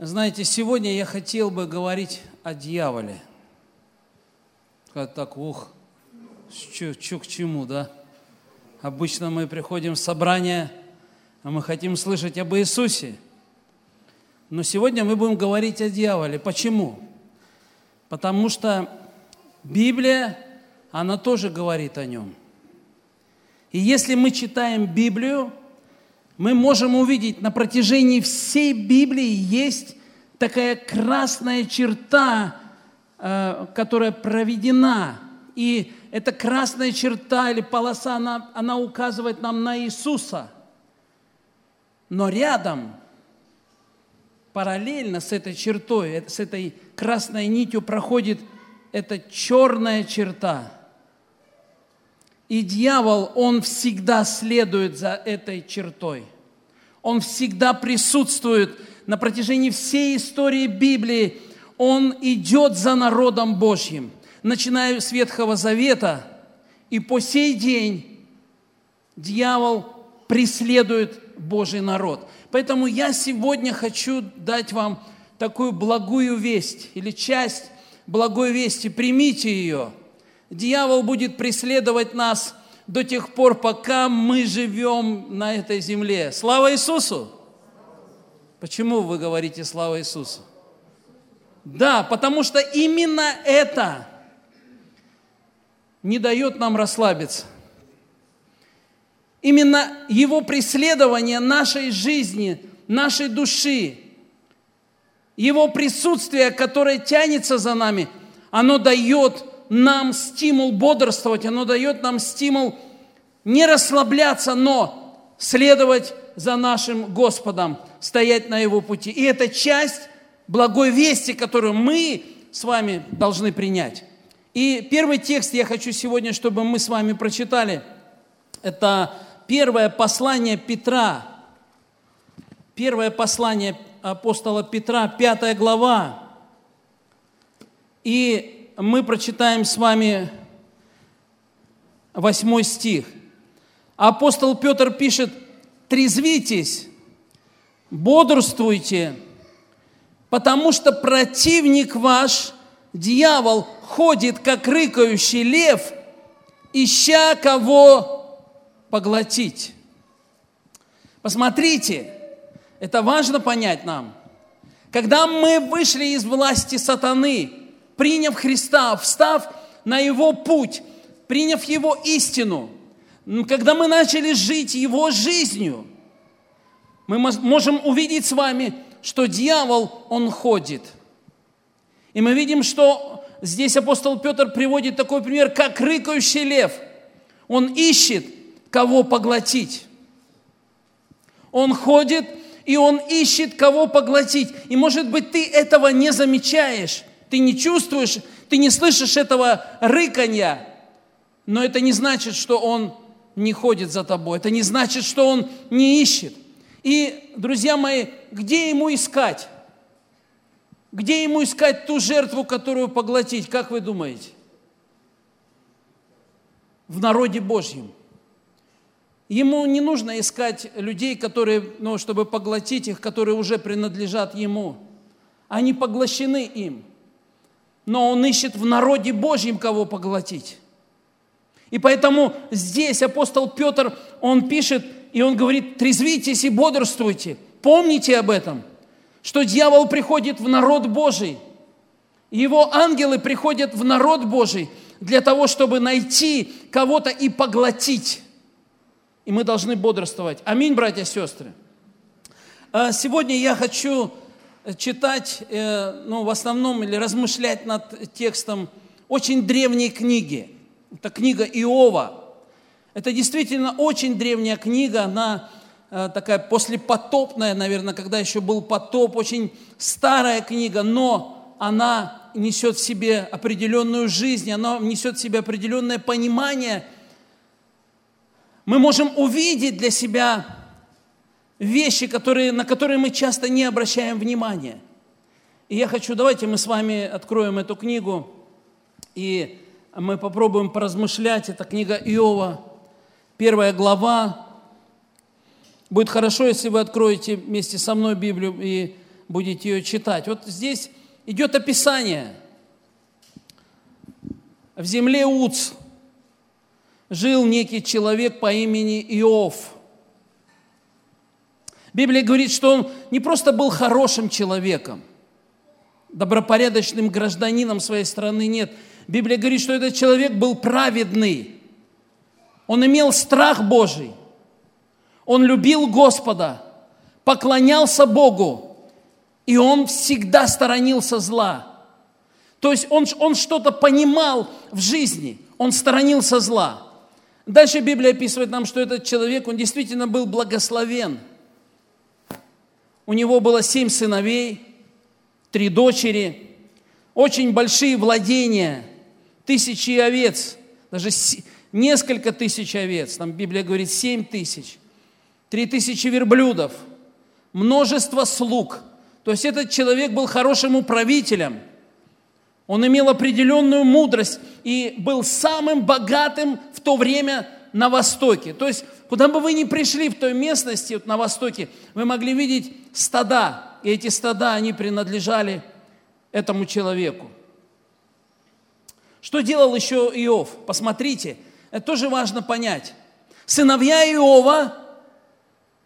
Знаете, сегодня я хотел бы говорить о дьяволе. Как так, ух, что к чему, да? Обычно мы приходим в собрание, а мы хотим слышать об Иисусе. Но сегодня мы будем говорить о дьяволе. Почему? Потому что Библия, она тоже говорит о нем. И если мы читаем Библию, мы можем увидеть на протяжении всей Библии есть такая красная черта, э, которая проведена. И эта красная черта или полоса, она, она указывает нам на Иисуса. Но рядом, параллельно с этой чертой, э, с этой красной нитью проходит эта черная черта. И дьявол, он всегда следует за этой чертой. Он всегда присутствует на протяжении всей истории Библии. Он идет за народом Божьим, начиная с Ветхого Завета. И по сей день дьявол преследует Божий народ. Поэтому я сегодня хочу дать вам такую благую весть или часть благой вести. Примите ее – Дьявол будет преследовать нас до тех пор, пока мы живем на этой земле. Слава Иисусу! Почему вы говорите слава Иисусу? Да, потому что именно это не дает нам расслабиться. Именно его преследование нашей жизни, нашей души, его присутствие, которое тянется за нами, оно дает нам стимул бодрствовать, оно дает нам стимул не расслабляться, но следовать за нашим Господом, стоять на Его пути. И это часть благой вести, которую мы с вами должны принять. И первый текст я хочу сегодня, чтобы мы с вами прочитали. Это первое послание Петра. Первое послание апостола Петра, пятая глава. И мы прочитаем с вами восьмой стих. Апостол Петр пишет, трезвитесь, бодрствуйте, потому что противник ваш, дьявол, ходит, как рыкающий лев, ища кого поглотить. Посмотрите, это важно понять нам. Когда мы вышли из власти сатаны, приняв Христа, встав на Его путь, приняв Его истину, когда мы начали жить Его жизнью, мы можем увидеть с вами, что дьявол, он ходит. И мы видим, что здесь апостол Петр приводит такой пример, как рыкающий лев. Он ищет, кого поглотить. Он ходит, и он ищет, кого поглотить. И, может быть, ты этого не замечаешь ты не чувствуешь, ты не слышишь этого рыканья, но это не значит, что он не ходит за тобой, это не значит, что он не ищет. И, друзья мои, где ему искать? Где ему искать ту жертву, которую поглотить? Как вы думаете? В народе Божьем. Ему не нужно искать людей, которые, ну, чтобы поглотить их, которые уже принадлежат ему. Они поглощены им но он ищет в народе Божьем кого поглотить. И поэтому здесь апостол Петр, он пишет, и он говорит, трезвитесь и бодрствуйте, помните об этом, что дьявол приходит в народ Божий, его ангелы приходят в народ Божий для того, чтобы найти кого-то и поглотить. И мы должны бодрствовать. Аминь, братья и сестры. А сегодня я хочу читать, э, ну, в основном, или размышлять над текстом очень древней книги. Это книга Иова. Это действительно очень древняя книга, она э, такая послепотопная, наверное, когда еще был потоп, очень старая книга, но она несет в себе определенную жизнь, она несет в себе определенное понимание. Мы можем увидеть для себя вещи, которые, на которые мы часто не обращаем внимания. И я хочу, давайте мы с вами откроем эту книгу, и мы попробуем поразмышлять. Это книга Иова, первая глава. Будет хорошо, если вы откроете вместе со мной Библию и будете ее читать. Вот здесь идет описание. В земле Уц жил некий человек по имени Иов. Библия говорит, что он не просто был хорошим человеком, добропорядочным гражданином своей страны, нет. Библия говорит, что этот человек был праведный. Он имел страх Божий. Он любил Господа, поклонялся Богу, и он всегда сторонился зла. То есть он, он что-то понимал в жизни, он сторонился зла. Дальше Библия описывает нам, что этот человек, он действительно был благословен. У него было семь сыновей, три дочери, очень большие владения, тысячи овец, даже несколько тысяч овец, там Библия говорит семь тысяч, три тысячи верблюдов, множество слуг. То есть этот человек был хорошим управителем – он имел определенную мудрость и был самым богатым в то время на Востоке. То есть, куда бы вы ни пришли в той местности вот на Востоке, вы могли видеть стада. И эти стада, они принадлежали этому человеку. Что делал еще Иов? Посмотрите, это тоже важно понять. Сыновья Иова,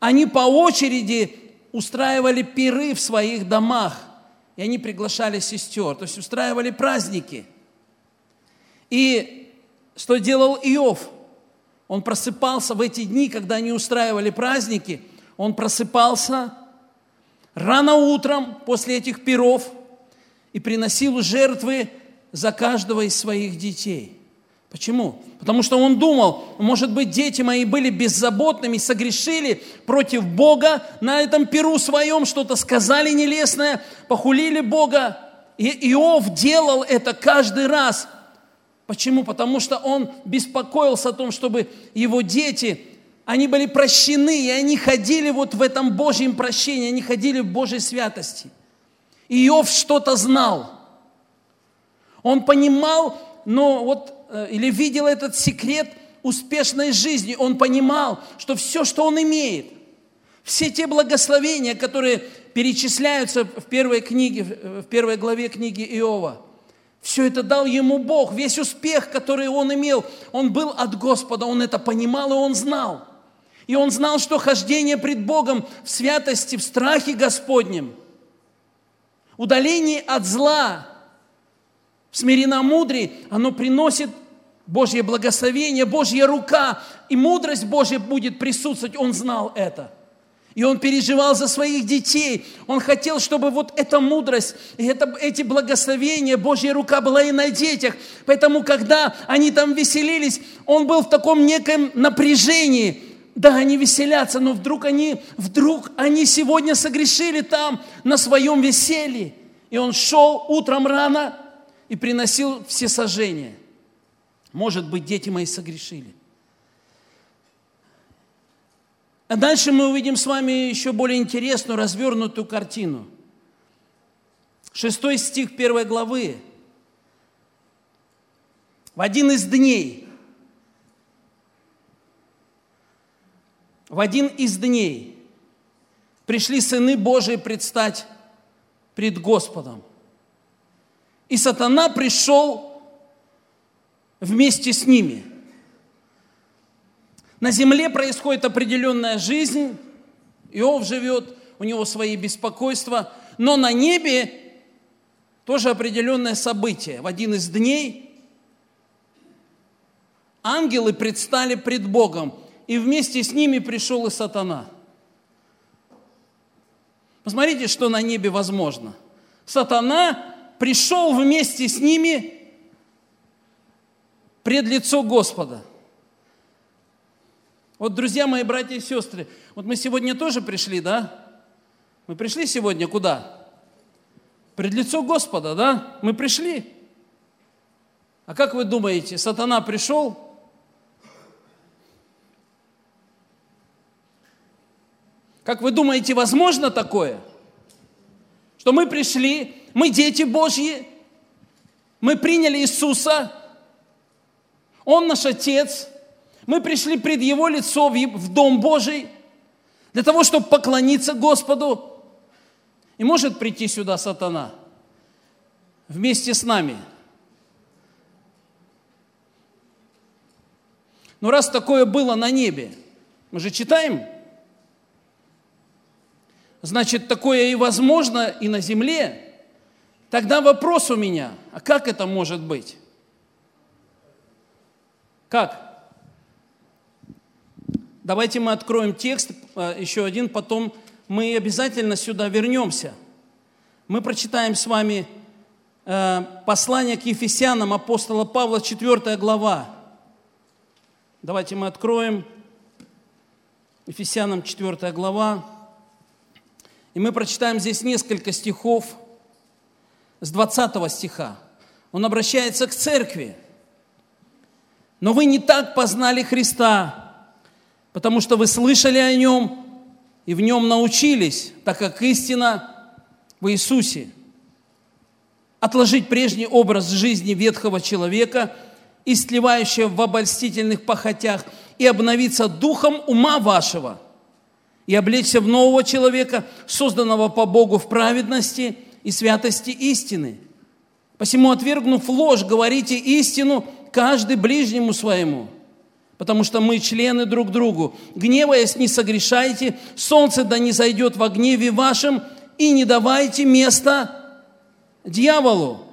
они по очереди устраивали пиры в своих домах и они приглашали сестер, то есть устраивали праздники. И что делал Иов? Он просыпался в эти дни, когда они устраивали праздники, он просыпался рано утром после этих пиров и приносил жертвы за каждого из своих детей. Почему? Потому что он думал, может быть, дети мои были беззаботными, согрешили против Бога, на этом перу своем что-то сказали нелестное, похулили Бога. И Иов делал это каждый раз. Почему? Потому что он беспокоился о том, чтобы его дети, они были прощены, и они ходили вот в этом Божьем прощении, они ходили в Божьей святости. Иов что-то знал. Он понимал, но вот Э, или видел этот секрет успешной жизни. Он понимал, что все, что он имеет, все те благословения, которые перечисляются в первой книге, в первой главе книги Иова, все это дал ему Бог, весь успех, который он имел, он был от Господа, он это понимал и он знал. И он знал, что хождение пред Богом в святости, в страхе Господнем, удаление от зла, в смиренномудрии, оно приносит Божье благословение, Божья рука, и мудрость Божья будет присутствовать. Он знал это. И он переживал за своих детей. Он хотел, чтобы вот эта мудрость, это, эти благословения, Божья рука была и на детях. Поэтому, когда они там веселились, он был в таком неком напряжении. Да, они веселятся, но вдруг они, вдруг они сегодня согрешили там на своем веселье. И он шел утром рано, и приносил все сожжения. Может быть, дети мои согрешили. А дальше мы увидим с вами еще более интересную, развернутую картину. Шестой стих первой главы. В один из дней, в один из дней пришли сыны Божии предстать пред Господом. И сатана пришел вместе с ними. На земле происходит определенная жизнь, Иов живет, у него свои беспокойства, но на небе тоже определенное событие. В один из дней ангелы предстали пред Богом, и вместе с ними пришел и сатана. Посмотрите, что на небе возможно. Сатана пришел вместе с ними пред лицо Господа. Вот, друзья мои, братья и сестры, вот мы сегодня тоже пришли, да? Мы пришли сегодня куда? Пред лицо Господа, да? Мы пришли. А как вы думаете, сатана пришел? Как вы думаете, возможно такое? Что мы пришли, мы дети Божьи, мы приняли Иисуса, Он наш Отец, мы пришли пред Его лицо в Дом Божий для того, чтобы поклониться Господу. И может прийти сюда сатана вместе с нами. Но раз такое было на небе, мы же читаем, значит, такое и возможно и на земле. Тогда вопрос у меня, а как это может быть? Как? Давайте мы откроем текст, э, еще один, потом мы обязательно сюда вернемся. Мы прочитаем с вами э, послание к Ефесянам апостола Павла, 4 глава. Давайте мы откроем Ефесянам 4 глава. И мы прочитаем здесь несколько стихов с 20 стиха. Он обращается к церкви. «Но вы не так познали Христа, потому что вы слышали о Нем и в Нем научились, так как истина в Иисусе. Отложить прежний образ жизни ветхого человека, истлевающего в обольстительных похотях, и обновиться духом ума вашего, и облечься в нового человека, созданного по Богу в праведности и святости истины. Посему, отвергнув ложь, говорите истину каждый ближнему своему – потому что мы члены друг другу. Гневаясь, не согрешайте, солнце да не зайдет во гневе вашем, и не давайте места дьяволу.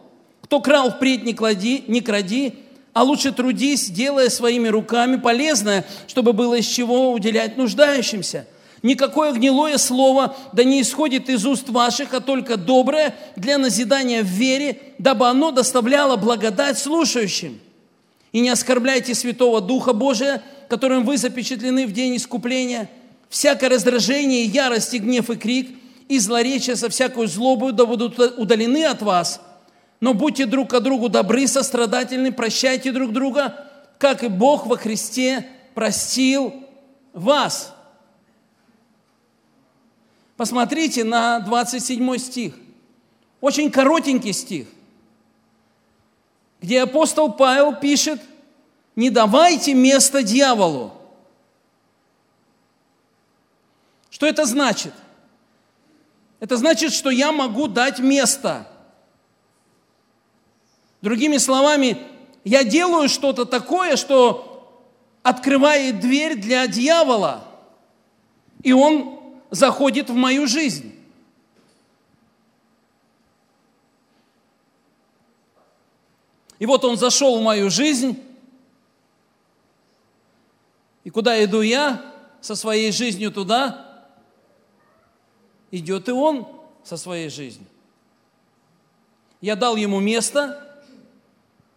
Кто крал впредь, не, клади, не кради, а лучше трудись, делая своими руками полезное, чтобы было из чего уделять нуждающимся. Никакое гнилое слово да не исходит из уст ваших, а только доброе для назидания в вере, дабы оно доставляло благодать слушающим и не оскорбляйте Святого Духа Божия, которым вы запечатлены в день искупления. Всякое раздражение, ярость и гнев и крик, и злоречие со всякой злобой да будут удалены от вас. Но будьте друг к другу добры, сострадательны, прощайте друг друга, как и Бог во Христе простил вас. Посмотрите на 27 стих. Очень коротенький стих где апостол Павел пишет, не давайте место дьяволу. Что это значит? Это значит, что я могу дать место. Другими словами, я делаю что-то такое, что открывает дверь для дьявола, и он заходит в мою жизнь. И вот он зашел в мою жизнь. И куда иду я со своей жизнью туда, идет и он со своей жизнью. Я дал ему место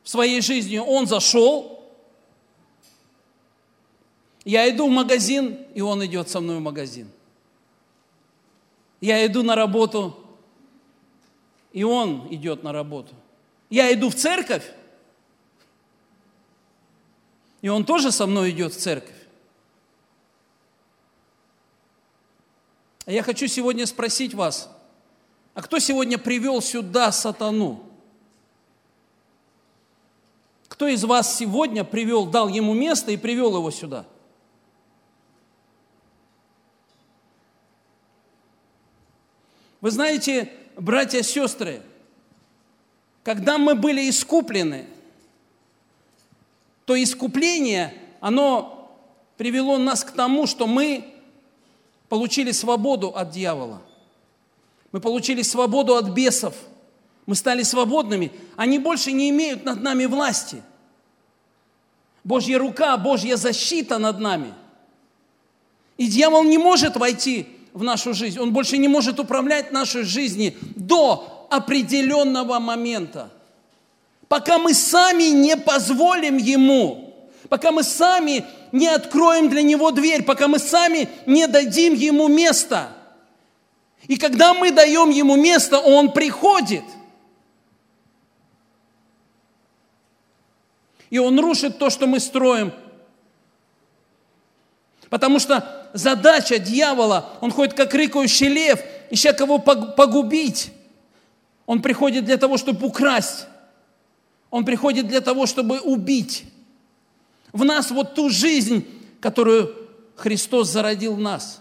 в своей жизни, он зашел. Я иду в магазин, и он идет со мной в магазин. Я иду на работу, и он идет на работу. Я иду в церковь, и он тоже со мной идет в церковь. А я хочу сегодня спросить вас, а кто сегодня привел сюда сатану? Кто из вас сегодня привел, дал ему место и привел его сюда? Вы знаете, братья и сестры, когда мы были искуплены, то искупление, оно привело нас к тому, что мы получили свободу от дьявола. Мы получили свободу от бесов. Мы стали свободными. Они больше не имеют над нами власти. Божья рука, Божья защита над нами. И дьявол не может войти в нашу жизнь. Он больше не может управлять нашей жизнью до определенного момента. Пока мы сами не позволим Ему, пока мы сами не откроем для Него дверь, пока мы сами не дадим Ему место. И когда мы даем Ему место, Он приходит. И Он рушит то, что мы строим. Потому что задача дьявола, он ходит как рыкающий лев, ища кого погубить. Он приходит для того, чтобы украсть. Он приходит для того, чтобы убить в нас вот ту жизнь, которую Христос зародил в нас.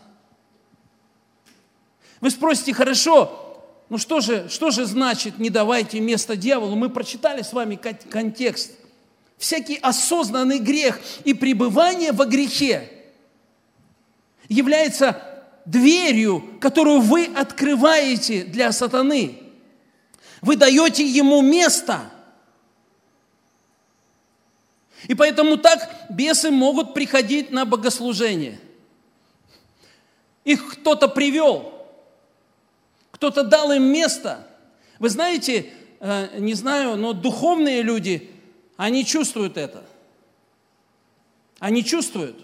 Вы спросите, хорошо, Ну что же, что же значит не давайте место дьяволу? Мы прочитали с вами контекст. Всякий осознанный грех и пребывание во грехе является дверью, которую вы открываете для сатаны. Вы даете ему место. И поэтому так бесы могут приходить на богослужение. Их кто-то привел, кто-то дал им место. Вы знаете, э, не знаю, но духовные люди, они чувствуют это. Они чувствуют.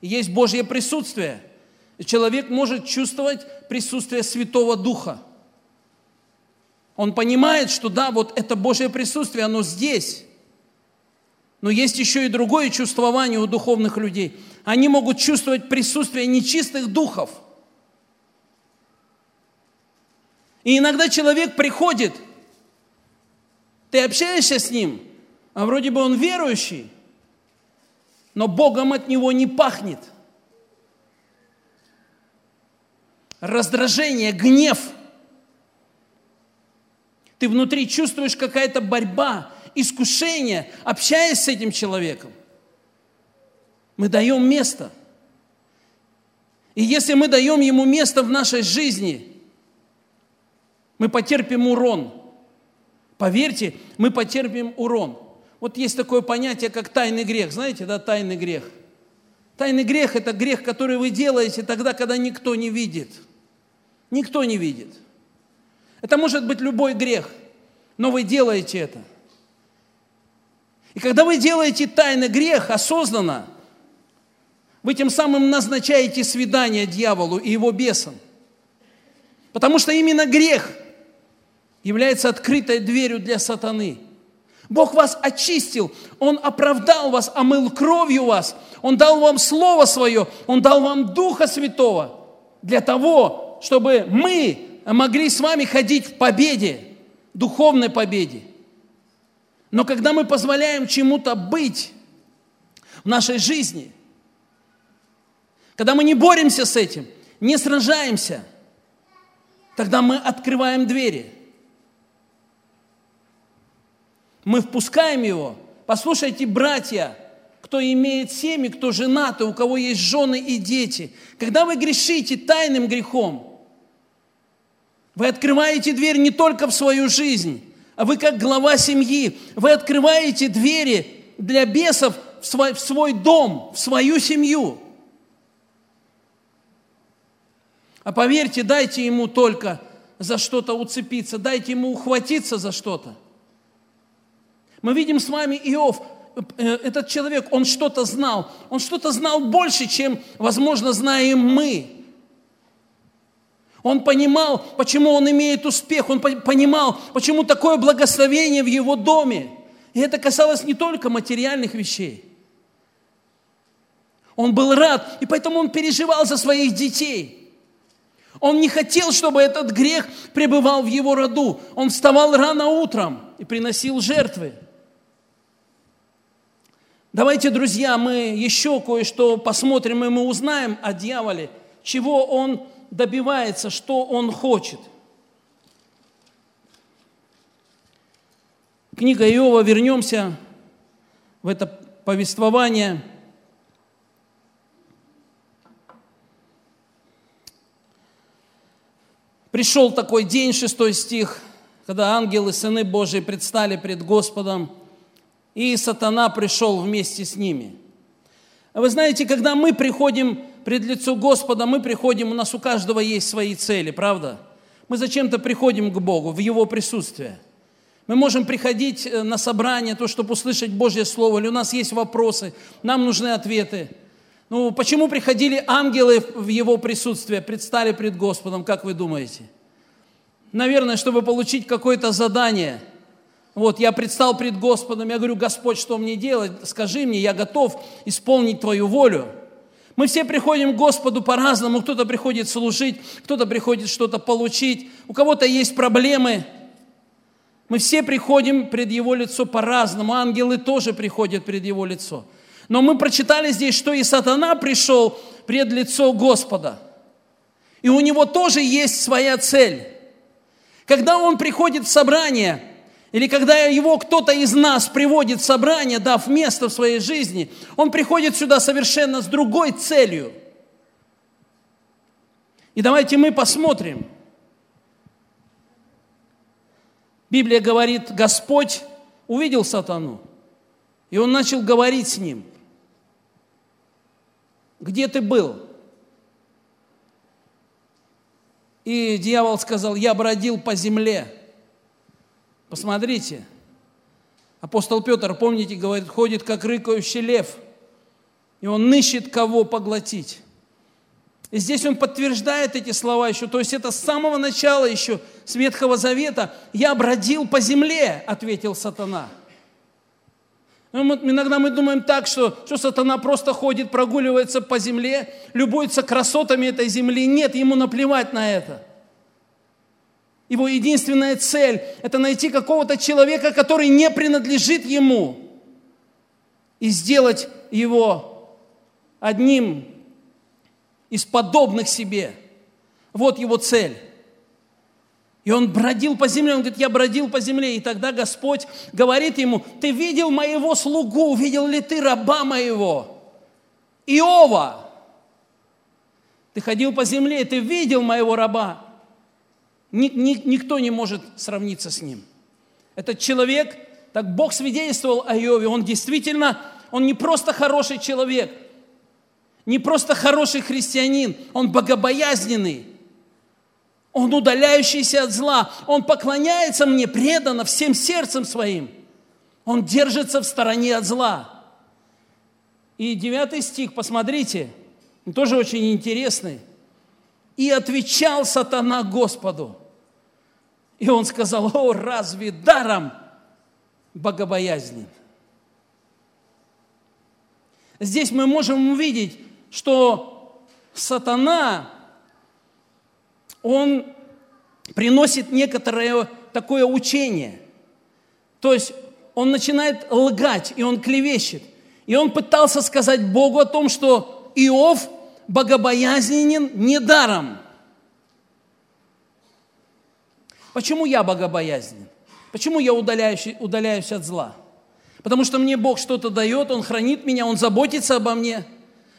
Есть Божье присутствие. Человек может чувствовать присутствие Святого Духа. Он понимает, что да, вот это Божье присутствие, оно здесь. Но есть еще и другое чувствование у духовных людей. Они могут чувствовать присутствие нечистых духов. И иногда человек приходит, ты общаешься с ним, а вроде бы он верующий, но Богом от него не пахнет. Раздражение, гнев. Ты внутри чувствуешь какая-то борьба, искушение, общаясь с этим человеком. Мы даем место. И если мы даем ему место в нашей жизни, мы потерпим урон. Поверьте, мы потерпим урон. Вот есть такое понятие, как тайный грех. Знаете, да, тайный грех. Тайный грех – это грех, который вы делаете тогда, когда никто не видит. Никто не видит. Это может быть любой грех, но вы делаете это. И когда вы делаете тайный грех осознанно, вы тем самым назначаете свидание дьяволу и его бесам. Потому что именно грех является открытой дверью для сатаны – Бог вас очистил, Он оправдал вас, омыл кровью вас, Он дал вам Слово Свое, Он дал вам Духа Святого для того, чтобы мы могли с вами ходить в победе, духовной победе. Но когда мы позволяем чему-то быть в нашей жизни, когда мы не боремся с этим, не сражаемся, тогда мы открываем двери – мы впускаем его. Послушайте, братья, кто имеет семьи, кто женаты, у кого есть жены и дети. Когда вы грешите тайным грехом, вы открываете дверь не только в свою жизнь, а вы как глава семьи, вы открываете двери для бесов в свой, в свой дом, в свою семью. А поверьте, дайте ему только за что-то уцепиться, дайте ему ухватиться за что-то. Мы видим с вами Иов, э, этот человек, он что-то знал. Он что-то знал больше, чем, возможно, знаем мы. Он понимал, почему он имеет успех, он понимал, почему такое благословение в его доме. И это касалось не только материальных вещей. Он был рад, и поэтому он переживал за своих детей. Он не хотел, чтобы этот грех пребывал в его роду. Он вставал рано утром и приносил жертвы. Давайте, друзья, мы еще кое-что посмотрим, и мы узнаем о дьяволе, чего он добивается, что он хочет. Книга Иова, вернемся в это повествование. Пришел такой день, шестой стих, когда ангелы, сыны Божии предстали пред Господом – и сатана пришел вместе с ними. Вы знаете, когда мы приходим пред лицо Господа, мы приходим, у нас у каждого есть свои цели, правда? Мы зачем-то приходим к Богу, в Его присутствие. Мы можем приходить э, на собрание, то, чтобы услышать Божье Слово, или у нас есть вопросы, нам нужны ответы. Ну, почему приходили ангелы в Его присутствие, предстали пред Господом, как вы думаете? Наверное, чтобы получить какое-то задание – вот, я предстал пред Господом, я говорю, Господь, что мне делать? Скажи мне, я готов исполнить Твою волю. Мы все приходим к Господу по-разному. Кто-то приходит служить, кто-то приходит что-то получить. У кого-то есть проблемы. Мы все приходим пред Его лицо по-разному. Ангелы тоже приходят пред Его лицо. Но мы прочитали здесь, что и сатана пришел пред лицо Господа. И у него тоже есть своя цель. Когда он приходит в собрание, или когда его кто-то из нас приводит в собрание, дав место в своей жизни, он приходит сюда совершенно с другой целью. И давайте мы посмотрим. Библия говорит, Господь увидел сатану, и он начал говорить с ним. Где ты был? И дьявол сказал, я бродил по земле. Посмотрите, апостол Петр, помните, говорит, ходит как рыкающий лев, и он ищет кого поглотить. И здесь он подтверждает эти слова еще, то есть это с самого начала еще, с Ветхого Завета, «Я бродил по земле», ответил сатана. Иногда мы думаем так, что, что сатана просто ходит, прогуливается по земле, любуется красотами этой земли. Нет, ему наплевать на это. Его единственная цель – это найти какого-то человека, который не принадлежит ему, и сделать его одним из подобных себе. Вот его цель. И он бродил по земле, он говорит, я бродил по земле. И тогда Господь говорит ему, ты видел моего слугу, видел ли ты раба моего? Иова, ты ходил по земле, ты видел моего раба. Ни, ни, никто не может сравниться с ним. Этот человек, так Бог свидетельствовал о Иове, он действительно, он не просто хороший человек, не просто хороший христианин, он богобоязненный, он удаляющийся от зла, он поклоняется мне преданно всем сердцем своим, он держится в стороне от зла. И девятый стих, посмотрите, тоже очень интересный. «И отвечал сатана Господу». И он сказал, о, разве даром богобоязнен? Здесь мы можем увидеть, что сатана, он приносит некоторое такое учение. То есть он начинает лгать, и он клевещет. И он пытался сказать Богу о том, что Иов богобоязненен недаром. Почему я богобоязнен? Почему я удаляюсь, удаляюсь от зла? Потому что мне Бог что-то дает, Он хранит меня, Он заботится обо мне –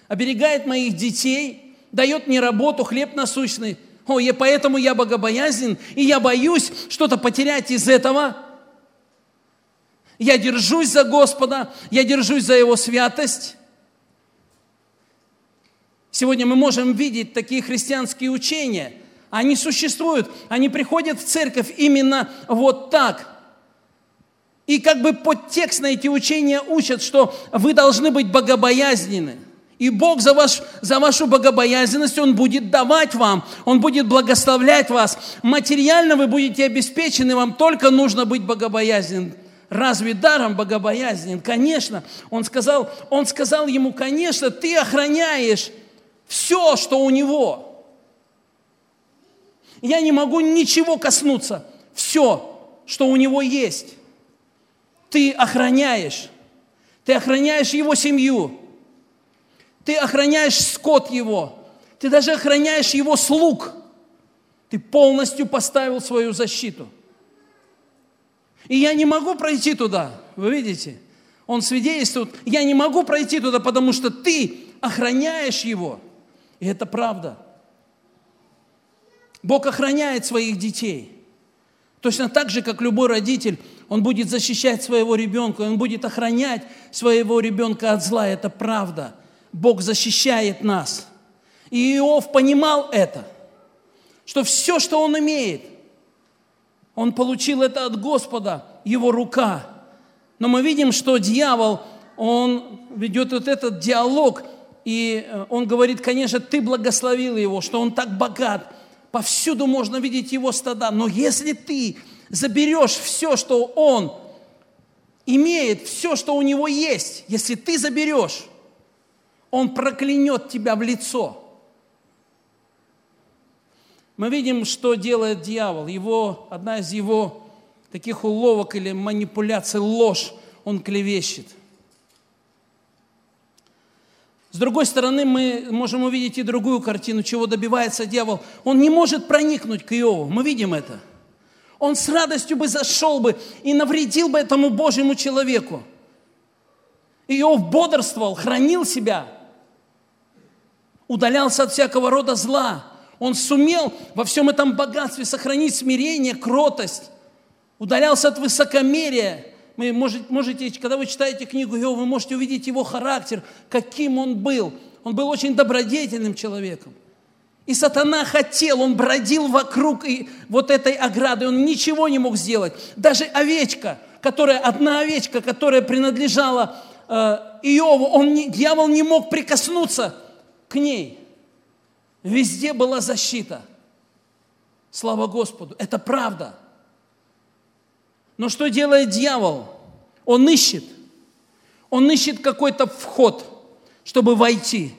оберегает моих детей, дает мне работу, хлеб насущный. О, и поэтому я богобоязнен, и я боюсь что-то потерять из этого. Я держусь за Господа, я держусь за Его святость. Сегодня мы можем видеть такие христианские учения. Они существуют, они приходят в церковь именно вот так. И как бы подтекстно эти учения учат, что вы должны быть богобоязнены – и Бог за, ваш, за вашу богобоязненность, Он будет давать вам, Он будет благословлять вас. Материально вы будете обеспечены, вам только нужно быть богобоязнен. Разве даром богобоязнен? Конечно. Он сказал, он сказал ему, конечно, ты охраняешь все, что у него. Я не могу ничего коснуться. Все, что у него есть. Ты охраняешь. Ты охраняешь его семью. Ты охраняешь скот его. Ты даже охраняешь его слуг. Ты полностью поставил свою защиту. И я не могу пройти туда. Вы видите? Он свидетельствует, я не могу пройти туда, потому что ты охраняешь его. И это правда. Бог охраняет своих детей. Точно так же, как любой родитель, он будет защищать своего ребенка, он будет охранять своего ребенка от зла. Это правда. Бог защищает нас. И Иов понимал это, что все, что он имеет, он получил это от Господа, его рука. Но мы видим, что дьявол, он ведет вот этот диалог, и э, он говорит, конечно, ты благословил его, что он так богат, повсюду можно видеть его стада, но если ты заберешь все, что он имеет, все, что у него есть, если ты заберешь, он проклянет тебя в лицо. Мы видим, что делает дьявол. Его, одна из его таких уловок или манипуляций, ложь, он клевещет. С другой стороны, мы можем увидеть и другую картину, чего добивается дьявол. Он не может проникнуть к Иову. Мы видим это. Он с радостью бы зашел бы и навредил бы этому Божьему человеку. Иов бодрствовал, хранил себя, удалялся от всякого рода зла. Он сумел во всем этом богатстве сохранить смирение, кротость, удалялся от высокомерия. Вы можете, можете, когда вы читаете книгу Иова, вы можете увидеть его характер, каким он был. Он был очень добродетельным человеком. И сатана хотел, он бродил вокруг и вот этой ограды, он ничего не мог сделать. Даже овечка, которая, одна овечка, которая принадлежала э, Иову, он не, дьявол не мог прикоснуться к ней. Везде была защита. Слава Господу, это правда. Но что делает дьявол? Он ищет. Он ищет какой-то вход, чтобы войти.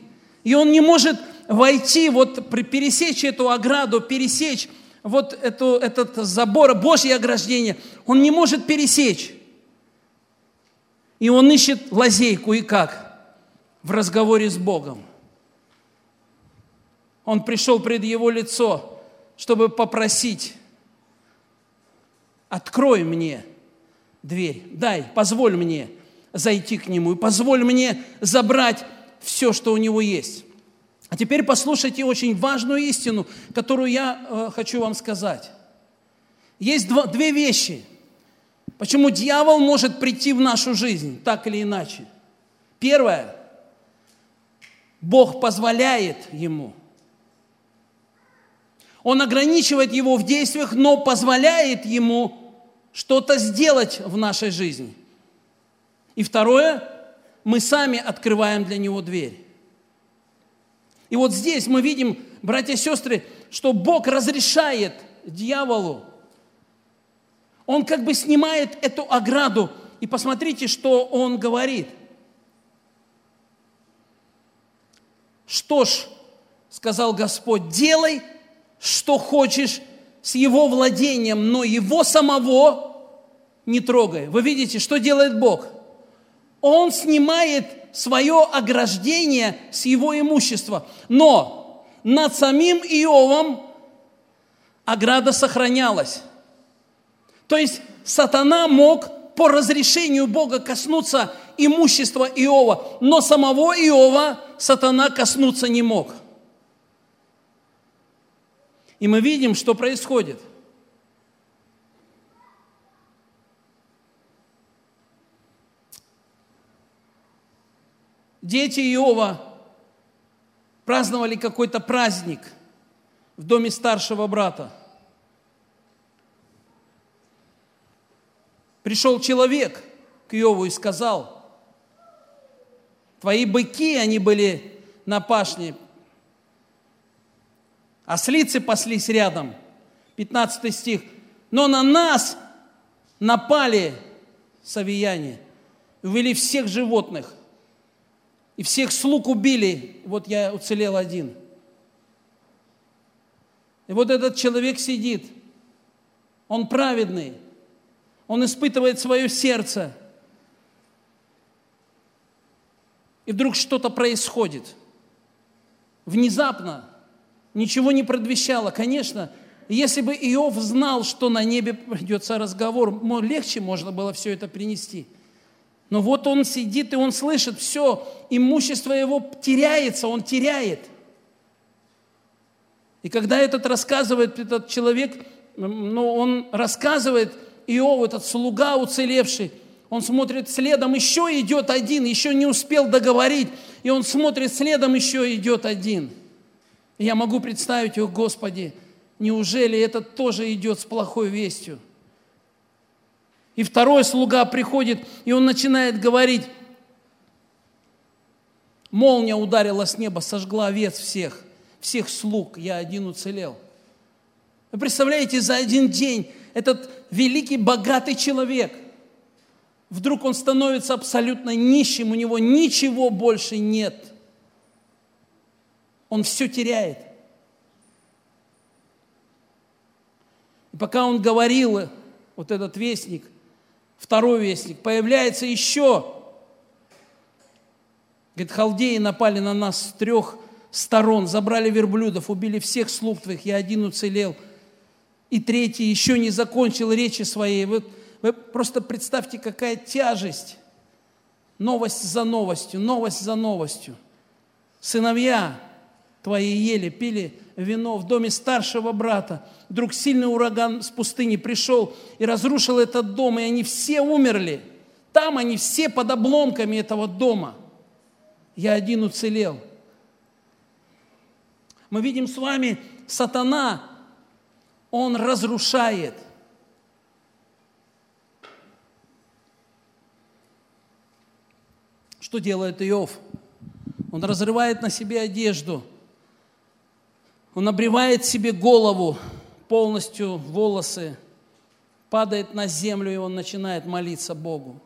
И он не может войти, вот пересечь эту ограду, пересечь вот эту, этот забор, Божье ограждение, он не может пересечь. И он ищет лазейку и как? В разговоре с Богом. Он пришел пред его лицо, чтобы попросить, открой мне дверь, дай, позволь мне зайти к нему и позволь мне забрать все, что у него есть. А теперь послушайте очень важную истину, которую я э, хочу вам сказать. Есть два, две вещи, почему дьявол может прийти в нашу жизнь, так или иначе. Первое, Бог позволяет ему. Он ограничивает его в действиях, но позволяет ему что-то сделать в нашей жизни. И второе, мы сами открываем для него дверь. И вот здесь мы видим, братья и сестры, что Бог разрешает дьяволу. Он как бы снимает эту ограду. И посмотрите, что он говорит. Что ж, сказал Господь, делай, что хочешь с его владением, но его самого не трогай. Вы видите, что делает Бог? Он снимает свое ограждение с его имущества. Но над самим Иовом ограда сохранялась. То есть сатана мог по разрешению Бога коснуться имущества Иова, но самого Иова сатана коснуться не мог. И мы видим, что происходит – Дети Иова праздновали какой-то праздник в доме старшего брата. Пришел человек к Иову и сказал, твои быки, они были на пашне, ослицы паслись рядом, 15 стих, но на нас напали савияне, увели всех животных – и всех слуг убили, вот я уцелел один. И вот этот человек сидит, он праведный, он испытывает свое сердце. И вдруг что-то происходит. Внезапно, ничего не предвещало. Конечно, если бы Иов знал, что на небе придется разговор, легче можно было все это принести – но вот он сидит, и он слышит, все, имущество его теряется, он теряет. И когда этот рассказывает, этот человек, ну, он рассказывает, Иов, этот слуга уцелевший, он смотрит следом, еще идет один, еще не успел договорить, и он смотрит следом, еще идет один. Я могу представить, о Господи, неужели этот тоже идет с плохой вестью? И второй слуга приходит, и он начинает говорить, молния ударила с неба, сожгла овец всех, всех слуг, я один уцелел. Вы представляете, за один день этот великий, богатый человек, вдруг он становится абсолютно нищим, у него ничего больше нет. Он все теряет. И пока он говорил, вот этот вестник – Второй вестник. Появляется еще. Говорит, халдеи напали на нас с трех сторон, забрали верблюдов, убили всех слуг твоих, я один уцелел. И третий еще не закончил речи своей. Вы, вы просто представьте, какая тяжесть. Новость за новостью, новость за новостью. Сыновья твои ели, пили вино в доме старшего брата. Вдруг сильный ураган с пустыни пришел и разрушил этот дом, и они все умерли. Там они все под обломками этого дома. Я один уцелел. Мы видим с вами, сатана, он разрушает. Что делает Иов? Он разрывает на себе одежду. Он обревает себе голову, полностью волосы, падает на землю, и он начинает молиться Богу.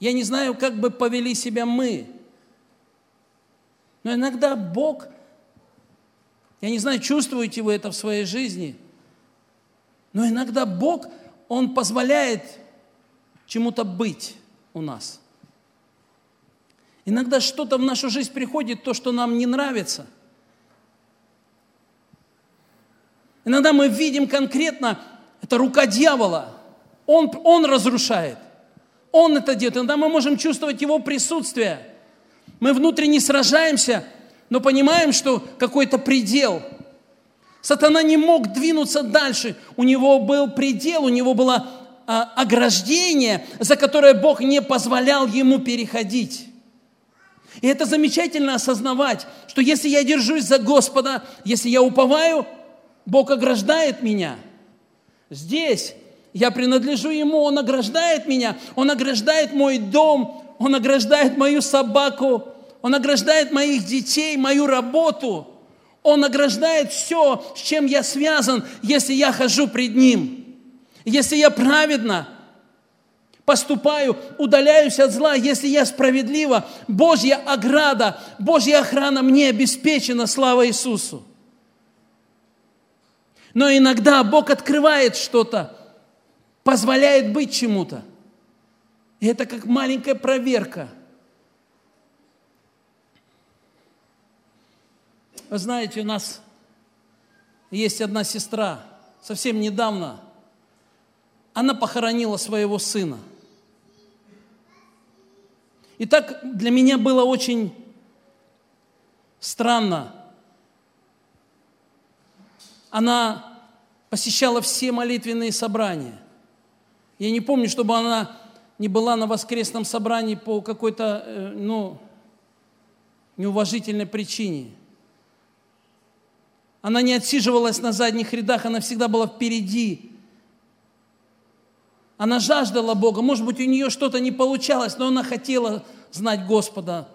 Я не знаю, как бы повели себя мы, но иногда Бог, я не знаю, чувствуете вы это в своей жизни, но иногда Бог, Он позволяет чему-то быть у нас. Иногда что-то в нашу жизнь приходит, то, что нам не нравится. Иногда мы видим конкретно, это рука дьявола. Он, он разрушает. Он это делает. Иногда мы можем чувствовать его присутствие. Мы внутренне сражаемся, но понимаем, что какой-то предел. Сатана не мог двинуться дальше. У него был предел, у него было а, ограждение, за которое Бог не позволял ему переходить. И это замечательно осознавать, что если я держусь за Господа, если я уповаю, Бог ограждает меня. Здесь я принадлежу Ему, Он ограждает меня, Он ограждает мой дом, Он ограждает мою собаку, Он ограждает моих детей, мою работу. Он ограждает все, с чем я связан, если я хожу пред Ним. Если я праведно поступаю, удаляюсь от зла, если я справедливо, Божья ограда, Божья охрана мне обеспечена, слава Иисусу. Но иногда Бог открывает что-то, позволяет быть чему-то. И это как маленькая проверка. Вы знаете, у нас есть одна сестра, совсем недавно, она похоронила своего сына. И так для меня было очень странно. Она посещала все молитвенные собрания – я не помню, чтобы она не была на воскресном собрании по какой-то, э, ну, неуважительной причине. Она не отсиживалась на задних рядах, она всегда была впереди. Она жаждала Бога. Может быть, у нее что-то не получалось, но она хотела знать Господа.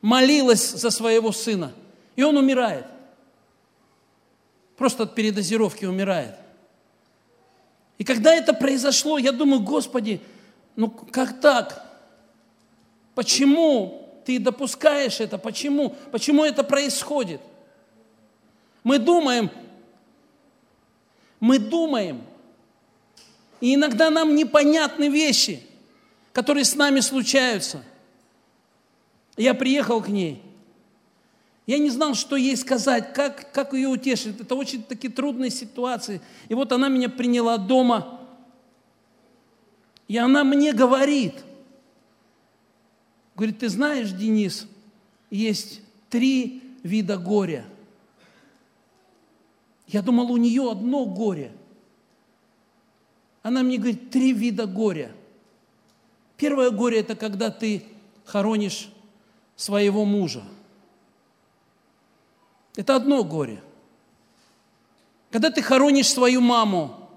Молилась за своего сына. И он умирает. Просто от передозировки умирает. И когда это произошло, я думаю, Господи, ну как так? Почему ты допускаешь это? Почему? Почему это происходит? Мы думаем, мы думаем, и иногда нам непонятны вещи, которые с нами случаются. Я приехал к ней – я не знал, что ей сказать, как, как ее утешить. Это очень такие трудные ситуации. И вот она меня приняла дома, и она мне говорит, говорит, ты знаешь, Денис, есть три вида горя. Я думал, у нее одно горе. Она мне говорит, три вида горя. Первое горе – это когда ты хоронишь своего мужа – это одно горе. Когда ты хоронишь свою маму,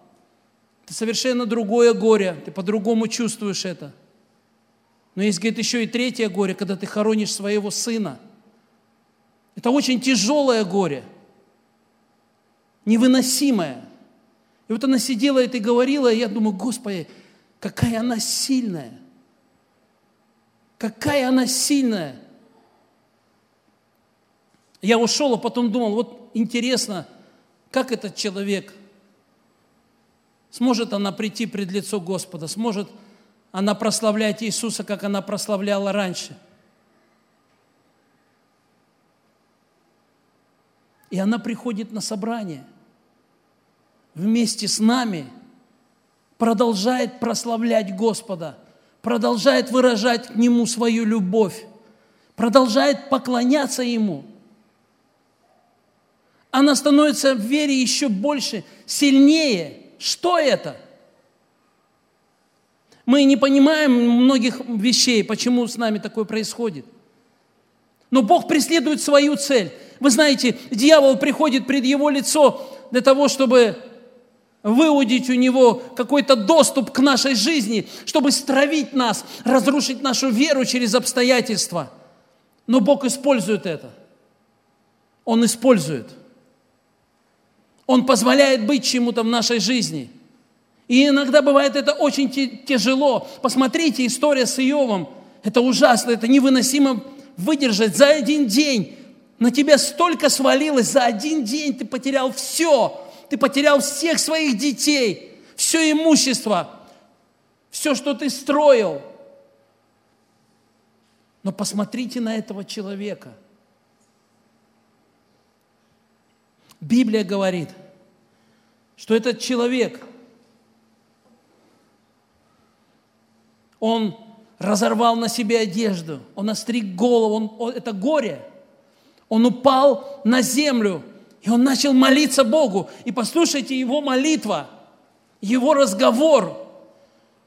это совершенно другое горе, ты по-другому чувствуешь это. Но есть, говорит, еще и третье горе, когда ты хоронишь своего сына. Это очень тяжелое горе, невыносимое. И вот она сидела и говорила, и я думаю, Господи, какая она сильная. Какая она сильная. Я ушел, а потом думал, вот интересно, как этот человек, сможет она прийти пред лицо Господа, сможет она прославлять Иисуса, как она прославляла раньше. И она приходит на собрание. вместе с нами продолжает прославлять Господа, продолжает выражать к Нему свою любовь, продолжает поклоняться Ему. Она становится в вере еще больше, сильнее. Что это? Мы не понимаем многих вещей, почему с нами такое происходит. Но Бог преследует свою цель. Вы знаете, дьявол приходит пред его лицо для того, чтобы выудить у него какой-то доступ к нашей жизни, чтобы стравить нас, разрушить нашу веру через обстоятельства. Но Бог использует это. Он использует. Он позволяет быть чему-то в нашей жизни. И иногда бывает это очень тяжело. Посмотрите, история с Иовом. Это ужасно, это невыносимо выдержать за один день. На тебя столько свалилось, за один день ты потерял все. Ты потерял всех своих детей, все имущество, все, что ты строил. Но посмотрите на этого человека. Библия говорит, что этот человек, он разорвал на себе одежду, он остриг голову, он, он, это горе. Он упал на землю, и он начал молиться Богу. И послушайте его молитва, его разговор.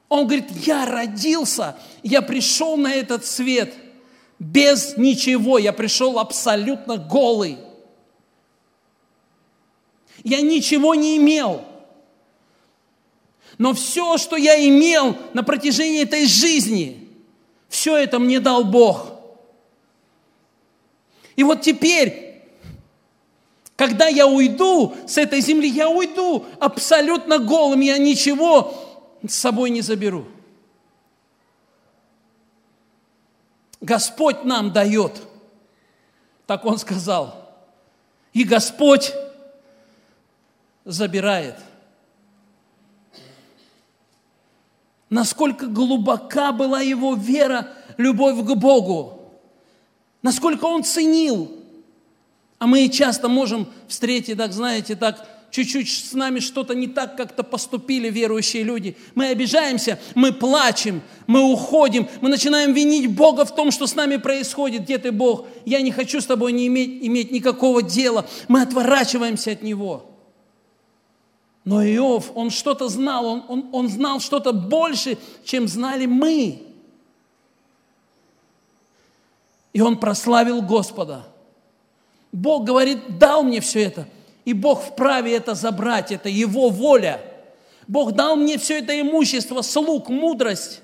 Он говорит, я родился, я пришел на этот свет без ничего, я пришел абсолютно голый. Я ничего не имел. Но все, что я имел на протяжении этой жизни, все это мне дал Бог. И вот теперь, когда я уйду с этой земли, я уйду абсолютно голым, я ничего с собой не заберу. Господь нам дает, так он сказал. И Господь забирает. насколько глубока была его вера, любовь к Богу, насколько он ценил. А мы часто можем встретить, так знаете, так чуть-чуть с нами что-то не так как-то поступили верующие люди. Мы обижаемся, мы плачем, мы уходим, мы начинаем винить Бога в том, что с нами происходит. Где ты, Бог? Я не хочу с тобой не иметь, иметь никакого дела. Мы отворачиваемся от Него. Но Иов, он что-то знал, он, он, он знал что-то больше, чем знали мы. И он прославил Господа. Бог говорит, дал мне все это, и Бог вправе это забрать, это Его воля. Бог дал мне все это имущество, слуг, мудрость.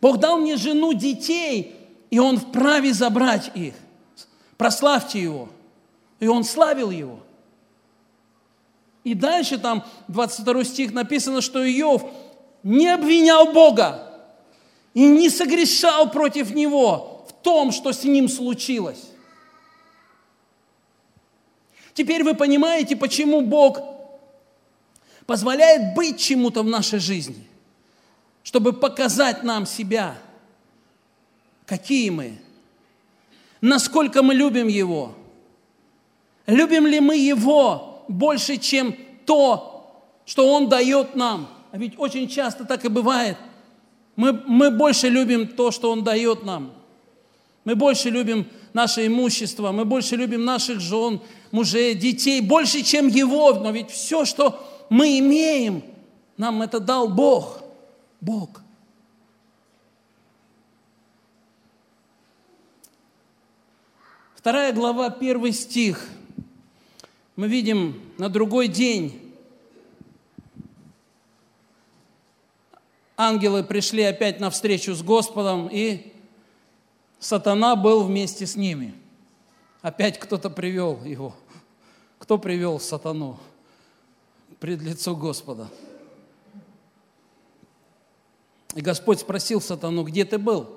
Бог дал мне жену, детей, и Он вправе забрать их. Прославьте Его. И Он славил Его. И дальше там 22 стих написано, что Иов не обвинял Бога и не согрешал против Него в том, что с ним случилось. Теперь вы понимаете, почему Бог позволяет быть чему-то в нашей жизни, чтобы показать нам себя, какие мы, насколько мы любим Его, любим ли мы Его, больше, чем то, что Он дает нам. А ведь очень часто так и бывает. Мы, мы больше любим то, что Он дает нам. Мы больше любим наше имущество, мы больше любим наших жен, мужей, детей, больше, чем Его. Но ведь все, что мы имеем, нам это дал Бог. Бог. Вторая глава, первый стих – мы видим на другой день ангелы пришли опять на встречу с Господом, и сатана был вместе с ними. Опять кто-то привел его. Кто привел сатану пред лицо Господа? И Господь спросил сатану, где ты был?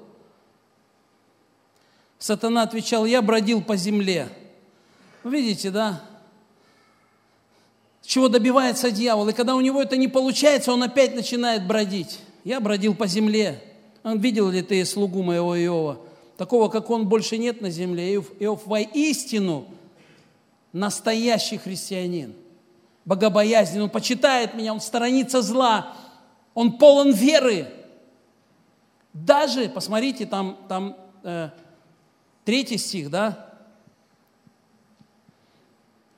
Сатана отвечал, я бродил по земле. Видите, да? Чего добивается дьявол. И когда у него это не получается, он опять начинает бродить. Я бродил по земле. Он видел ли ты слугу моего Иова? Такого, как он, больше нет на земле. Иов, Иов воистину настоящий христианин. богобоязнен, он почитает меня, он сторонится зла, он полон веры. Даже, посмотрите, там, там э, третий стих, да?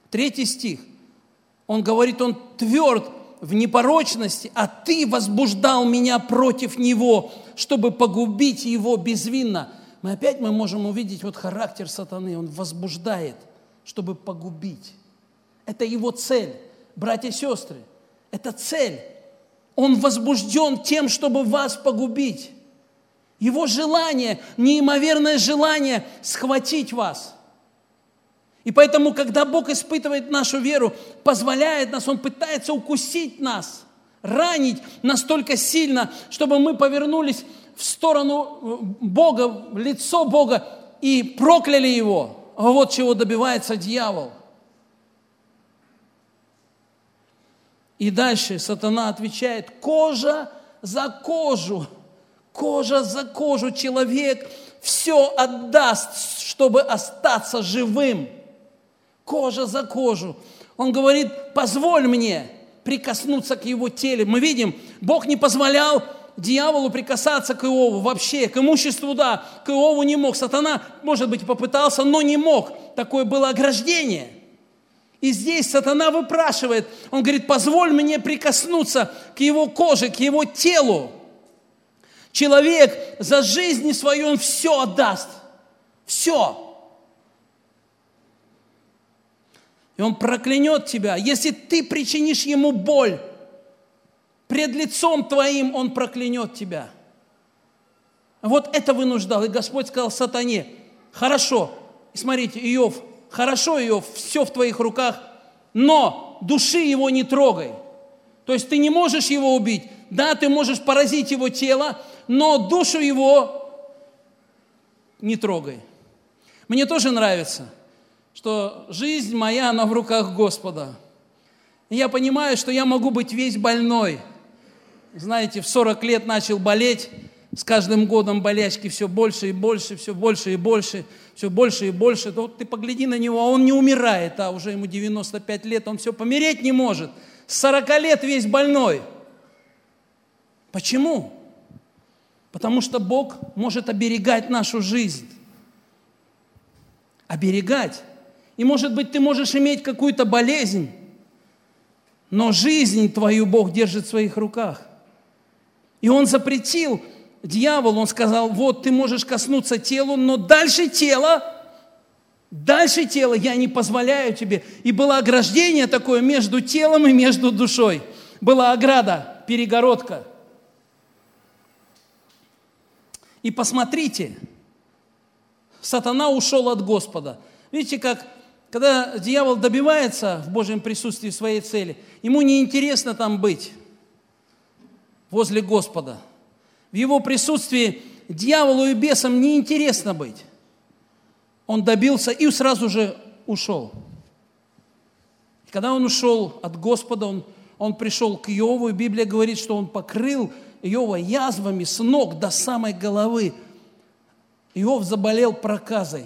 Третий стих. Он говорит, он тверд в непорочности, а ты возбуждал меня против него, чтобы погубить его безвинно. Мы опять мы можем увидеть вот характер сатаны. Он возбуждает, чтобы погубить. Это его цель, братья и сестры. Это цель. Он возбужден тем, чтобы вас погубить. Его желание, неимоверное желание схватить вас. И поэтому, когда Бог испытывает нашу веру, позволяет нас, Он пытается укусить нас, ранить настолько сильно, чтобы мы повернулись в сторону э, Бога, в лицо Бога и прокляли Его. А вот чего добивается дьявол. И дальше сатана отвечает, кожа за кожу кожа за кожу человек все отдаст, чтобы остаться живым. Кожа за кожу. Он говорит, позволь мне прикоснуться к его телу. Мы видим, Бог не позволял дьяволу прикасаться к Иову вообще, к имуществу, да, к Иову не мог. Сатана, может быть, попытался, но не мог. Такое было ограждение. И здесь сатана выпрашивает, он говорит, позволь мне прикоснуться к его коже, к его телу. Человек за жизнь свою, он все отдаст. Все. И он проклянет тебя. Если ты причинишь ему боль, пред лицом твоим он проклянет тебя. Вот это вынуждал. И Господь сказал сатане, хорошо, и смотрите, Иов, хорошо, Иов, все в твоих руках, но души его не трогай. То есть ты не можешь его убить. Да, ты можешь поразить его тело, но душу его не трогай. Мне тоже нравится, что жизнь моя, она в руках Господа. И я понимаю, что я могу быть весь больной. Знаете, в 40 лет начал болеть, с каждым годом болячки все больше и больше, все больше и больше, все больше и больше. То вот ты погляди на него, а он не умирает, а уже ему 95 лет, он все помереть не может. С 40 лет весь больной. Почему? Потому что Бог может оберегать нашу жизнь. Оберегать. И может быть, ты можешь иметь какую-то болезнь, но жизнь твою Бог держит в своих руках. И Он запретил дьяволу, он сказал, вот ты можешь коснуться телу, но дальше тела, дальше тела я не позволяю тебе. И было ограждение такое между телом и между душой. Была ограда, перегородка – И посмотрите, сатана ушел от Господа. Видите, как когда дьявол добивается в Божьем присутствии своей цели, ему не интересно там быть возле Господа. В его присутствии дьяволу и бесам не интересно быть. Он добился и сразу же ушел. Когда он ушел от Господа, он, он пришел к Иову, и Библия говорит, что он покрыл Иова язвами с ног до самой головы. Иов заболел проказой.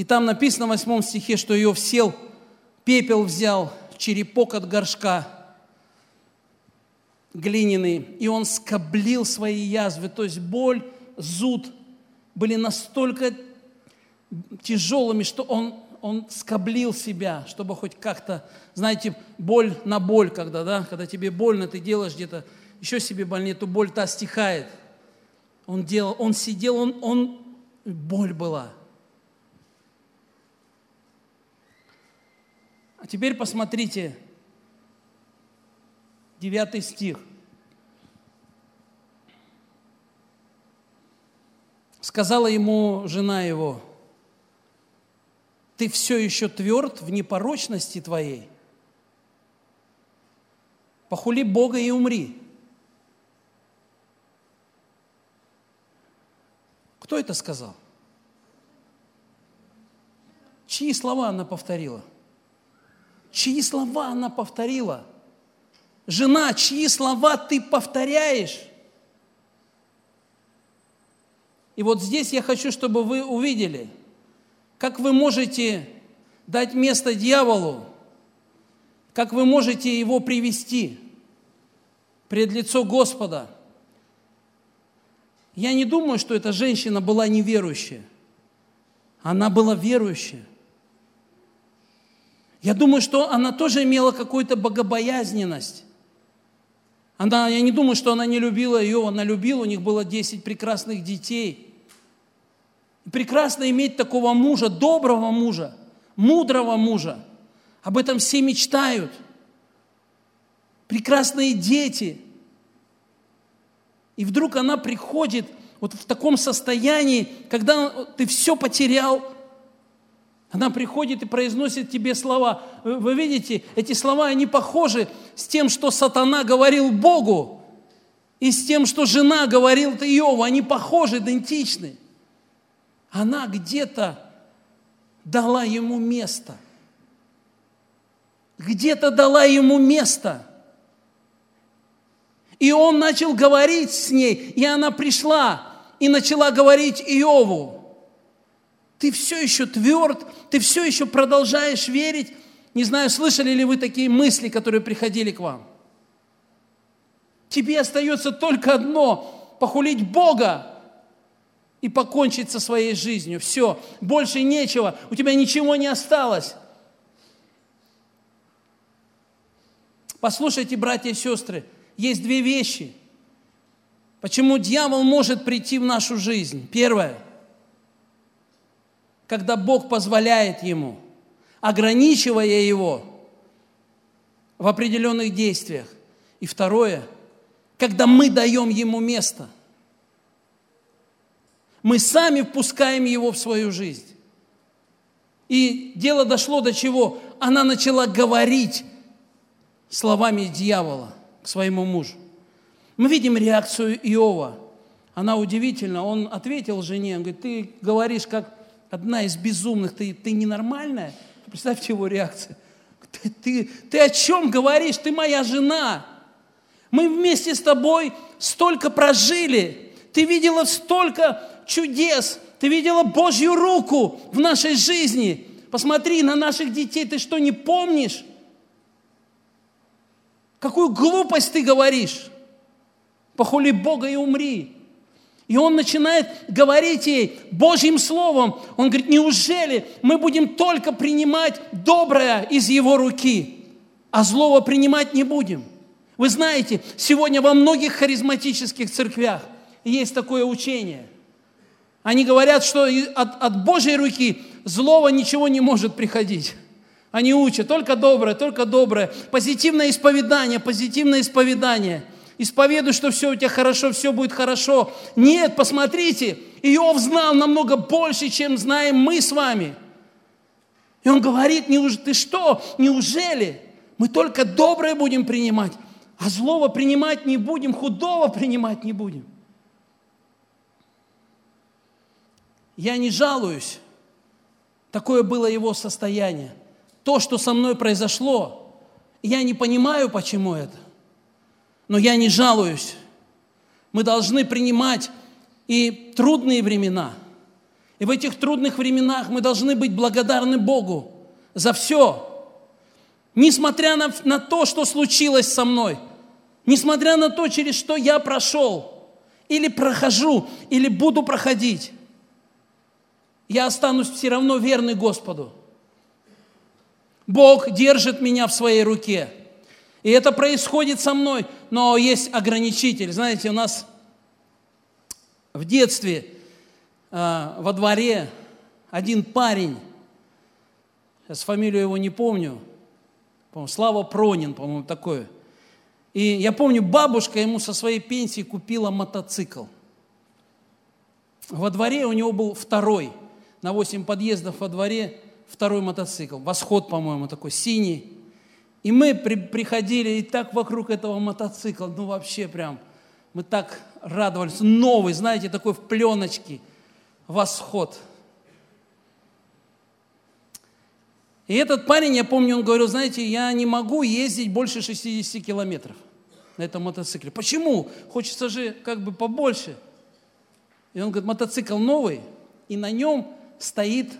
И там написано в восьмом стихе, что Иов сел, пепел взял, черепок от горшка глиняный, и он скоблил свои язвы, то есть боль, зуд были настолько тяжелыми, что он он скоблил себя, чтобы хоть как-то, знаете, боль на боль, когда, да, когда тебе больно, ты делаешь где-то еще себе больнее, то боль та стихает. Он делал, он сидел, он, он, боль была. А теперь посмотрите, девятый стих. Сказала ему жена его, ты все еще тверд в непорочности твоей, похули Бога и умри. Кто это сказал? Чьи слова она повторила? Чьи слова она повторила? Жена, чьи слова ты повторяешь? И вот здесь я хочу, чтобы вы увидели – как вы можете дать место дьяволу, как вы можете его привести пред лицо Господа. Я не думаю, что эта женщина была неверующая. Она была верующая. Я думаю, что она тоже имела какую-то богобоязненность. Она, я не думаю, что она не любила ее, она любила, у них было 10 прекрасных детей. прекрасно иметь такого мужа, доброго мужа, мудрого мужа. Об этом все мечтают. Прекрасные дети. И вдруг она приходит вот в таком состоянии, когда ты все потерял, она приходит и произносит тебе слова. Вы видите, эти слова, они похожи с тем, что сатана говорил Богу, и с тем, что жена говорила Иову. Они похожи, идентичны. Она где-то дала ему место. Где-то дала ему место. И он начал говорить с ней, и она пришла и начала говорить Иову ты все еще тверд, ты все еще продолжаешь верить. Не знаю, слышали ли вы такие мысли, которые приходили к вам. Тебе остается только одно – похулить Бога и покончить со своей жизнью. Все, больше нечего, у тебя ничего не осталось. Послушайте, братья и сестры, есть две вещи. Почему дьявол может прийти в нашу жизнь? Первое – когда Бог позволяет ему, ограничивая его в определенных действиях. И второе, когда мы даем ему место. Мы сами впускаем его в свою жизнь. И дело дошло до чего? Она начала говорить словами дьявола к своему мужу. Мы видим реакцию Иова. Она удивительна. Он ответил жене, он говорит, ты говоришь как одна из безумных, ты, ты ненормальная. Представьте его реакцию. Ты, ты, ты о чем говоришь? Ты моя жена. Мы вместе с тобой столько прожили. Ты видела столько чудес. Ты видела Божью руку в нашей жизни. Посмотри на наших детей. Ты что, не помнишь? Какую глупость ты говоришь? Похули Бога и умри. И он начинает говорить ей Божьим Словом. Он говорит, неужели мы будем только принимать доброе из Его руки, а злого принимать не будем? Вы знаете, сегодня во многих харизматических церквях есть такое учение. Они говорят, что от, от Божьей руки злого ничего не может приходить. Они учат только доброе, только доброе. Позитивное исповедание, позитивное исповедание – исповедуй, что все у тебя хорошо, все будет хорошо. Нет, посмотрите, Иов знал намного больше, чем знаем мы с вами. И он говорит, ты что, неужели мы только доброе будем принимать, а злого принимать не будем, худого принимать не будем? Я не жалуюсь. Такое было его состояние. То, что со мной произошло, я не понимаю, почему это но я не жалуюсь. Мы должны принимать и трудные времена. И в этих трудных временах мы должны быть благодарны Богу за все. Несмотря на, на то, что случилось со мной, несмотря на то, через что я прошел, или прохожу, или буду проходить, я останусь все равно верный Господу. Бог держит меня в своей руке – и это происходит со мной, но есть ограничитель. Знаете, у нас в детстве э, во дворе один парень, сейчас фамилию его не помню, по Слава Пронин, по-моему, такой. И я помню, бабушка ему со своей пенсии купила мотоцикл. Во дворе у него был второй, на 8 подъездов во дворе второй мотоцикл. Восход, по-моему, такой синий. И мы при, приходили и так вокруг этого мотоцикла, ну вообще прям, мы так радовались. Новый, знаете, такой в пленочке, восход. И этот парень, я помню, он говорил, знаете, я не могу ездить больше 60 километров на этом мотоцикле. Почему? Хочется же как бы побольше. И он говорит, мотоцикл новый, и на нем стоит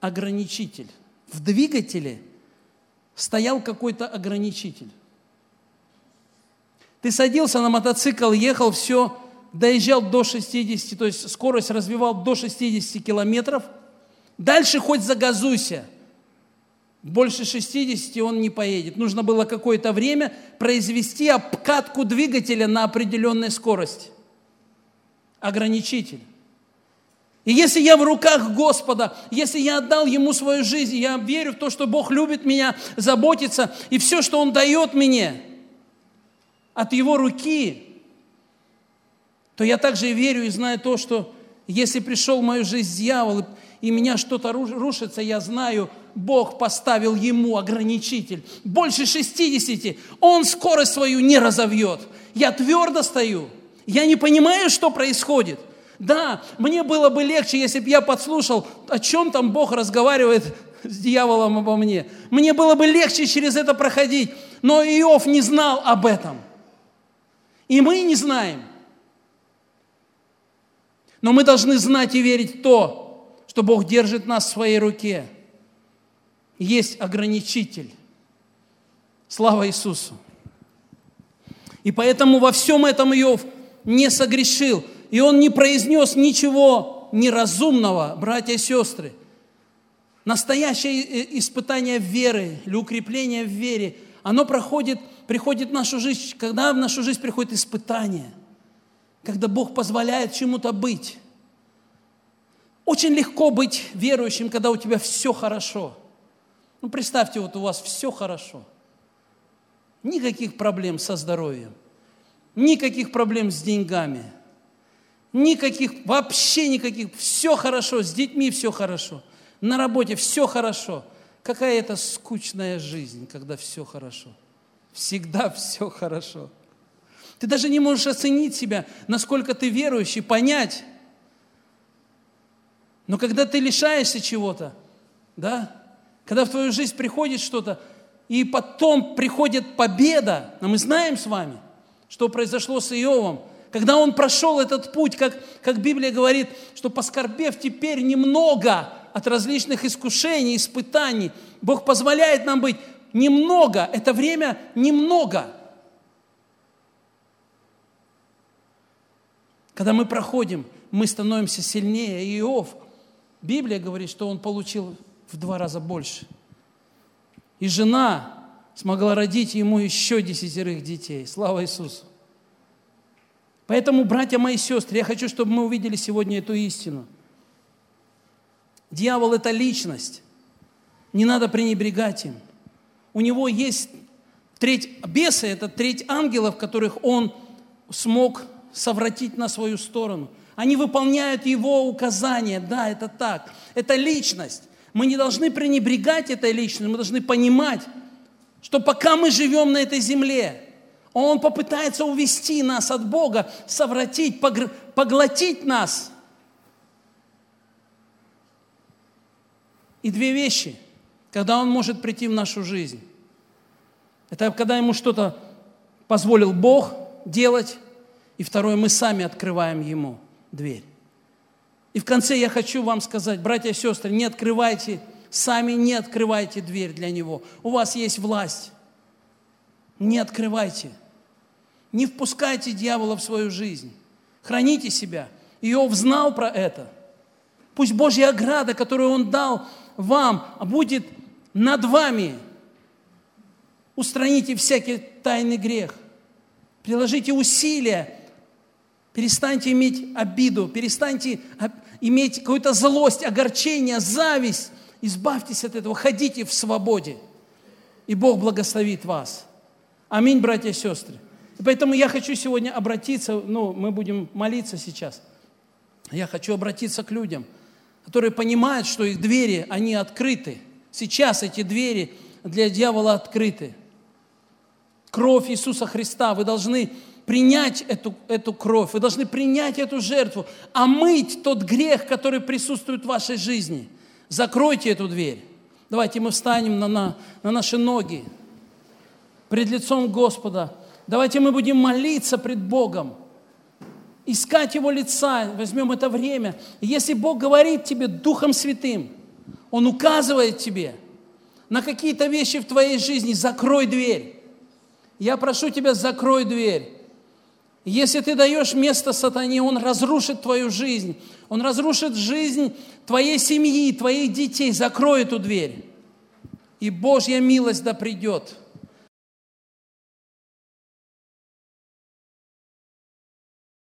ограничитель. в двигателе стоял какой-то ограничитель. Ты садился на мотоцикл, ехал, все, доезжал до 60, то есть скорость развивал до 60 километров. Дальше хоть загазуйся. Больше 60 он не поедет. Нужно было какое-то время произвести обкатку двигателя на определенной скорости. Ограничитель. И если я в руках Господа, если я отдал Ему свою жизнь, я верю в то, что Бог любит меня, заботится, и все, что Он дает мне от Его руки, то я также верю и знаю то, что если пришел в мою жизнь дьявол, и меня что-то рушится, я знаю, Бог поставил ему ограничитель. Больше 60. Он скорость свою не разовьет. Я твердо стою. Я не понимаю, что происходит – да, мне было бы легче, если бы я подслушал, о чем там Бог разговаривает с дьяволом обо мне. Мне было бы легче через это проходить, но Иов не знал об этом. И мы не знаем. Но мы должны знать и верить в то, что Бог держит нас в своей руке. Есть ограничитель. Слава Иисусу. И поэтому во всем этом Иов не согрешил – и он не произнес ничего неразумного, братья и сестры. Настоящее испытание веры или укрепление в вере, оно проходит, приходит в нашу жизнь, когда в нашу жизнь приходит испытание, когда Бог позволяет чему-то быть. Очень легко быть верующим, когда у тебя все хорошо. Ну, представьте, вот у вас все хорошо. Никаких проблем со здоровьем, никаких проблем с деньгами – Никаких, вообще никаких. Все хорошо, с детьми все хорошо. На работе все хорошо. Какая это скучная жизнь, когда все хорошо. Всегда все хорошо. Ты даже не можешь оценить себя, насколько ты верующий, понять. Но когда ты лишаешься чего-то, да, когда в твою жизнь приходит что-то, и потом приходит победа, а мы знаем с вами, что произошло с Иовом – когда он прошел этот путь, как, как Библия говорит, что поскорбев теперь немного от различных искушений, испытаний, Бог позволяет нам быть немного, это время немного. Когда мы проходим, мы становимся сильнее. Иов, Библия говорит, что он получил в два раза больше. И жена смогла родить ему еще десятерых детей. Слава Иисусу! Поэтому, братья мои сестры, я хочу, чтобы мы увидели сегодня эту истину. Дьявол – это личность. Не надо пренебрегать им. У него есть треть беса, это треть ангелов, которых он смог совратить на свою сторону. Они выполняют его указания. Да, это так. Это личность. Мы не должны пренебрегать этой личностью, мы должны понимать, что пока мы живем на этой земле, он попытается увести нас от Бога, совратить, поглотить нас. И две вещи, когда Он может прийти в нашу жизнь. Это когда Ему что-то позволил Бог делать, и второе, мы сами открываем Ему дверь. И в конце я хочу вам сказать, братья и сестры, не открывайте, сами не открывайте дверь для Него. У вас есть власть. Не открывайте. Не впускайте дьявола в свою жизнь. Храните себя. Иов знал про это. Пусть Божья ограда, которую Он дал вам, будет над вами. Устраните всякий тайный грех. Приложите усилия. Перестаньте иметь обиду, перестаньте иметь какую-то злость, огорчение, зависть. Избавьтесь от этого, ходите в свободе. И Бог благословит вас. Аминь, братья и сестры. Поэтому я хочу сегодня обратиться, ну, мы будем молиться сейчас. Я хочу обратиться к людям, которые понимают, что их двери, они открыты. Сейчас эти двери для дьявола открыты. Кровь Иисуса Христа, вы должны принять эту, эту кровь, вы должны принять эту жертву, омыть тот грех, который присутствует в вашей жизни. Закройте эту дверь. Давайте мы встанем на, на, на наши ноги пред лицом Господа. Давайте мы будем молиться пред Богом, искать Его лица, возьмем это время. если Бог говорит тебе Духом Святым, Он указывает тебе, на какие-то вещи в твоей жизни, закрой дверь. Я прошу тебя, закрой дверь. Если ты даешь место сатане, он разрушит твою жизнь. Он разрушит жизнь твоей семьи, твоих детей. Закрой эту дверь. И Божья милость да придет.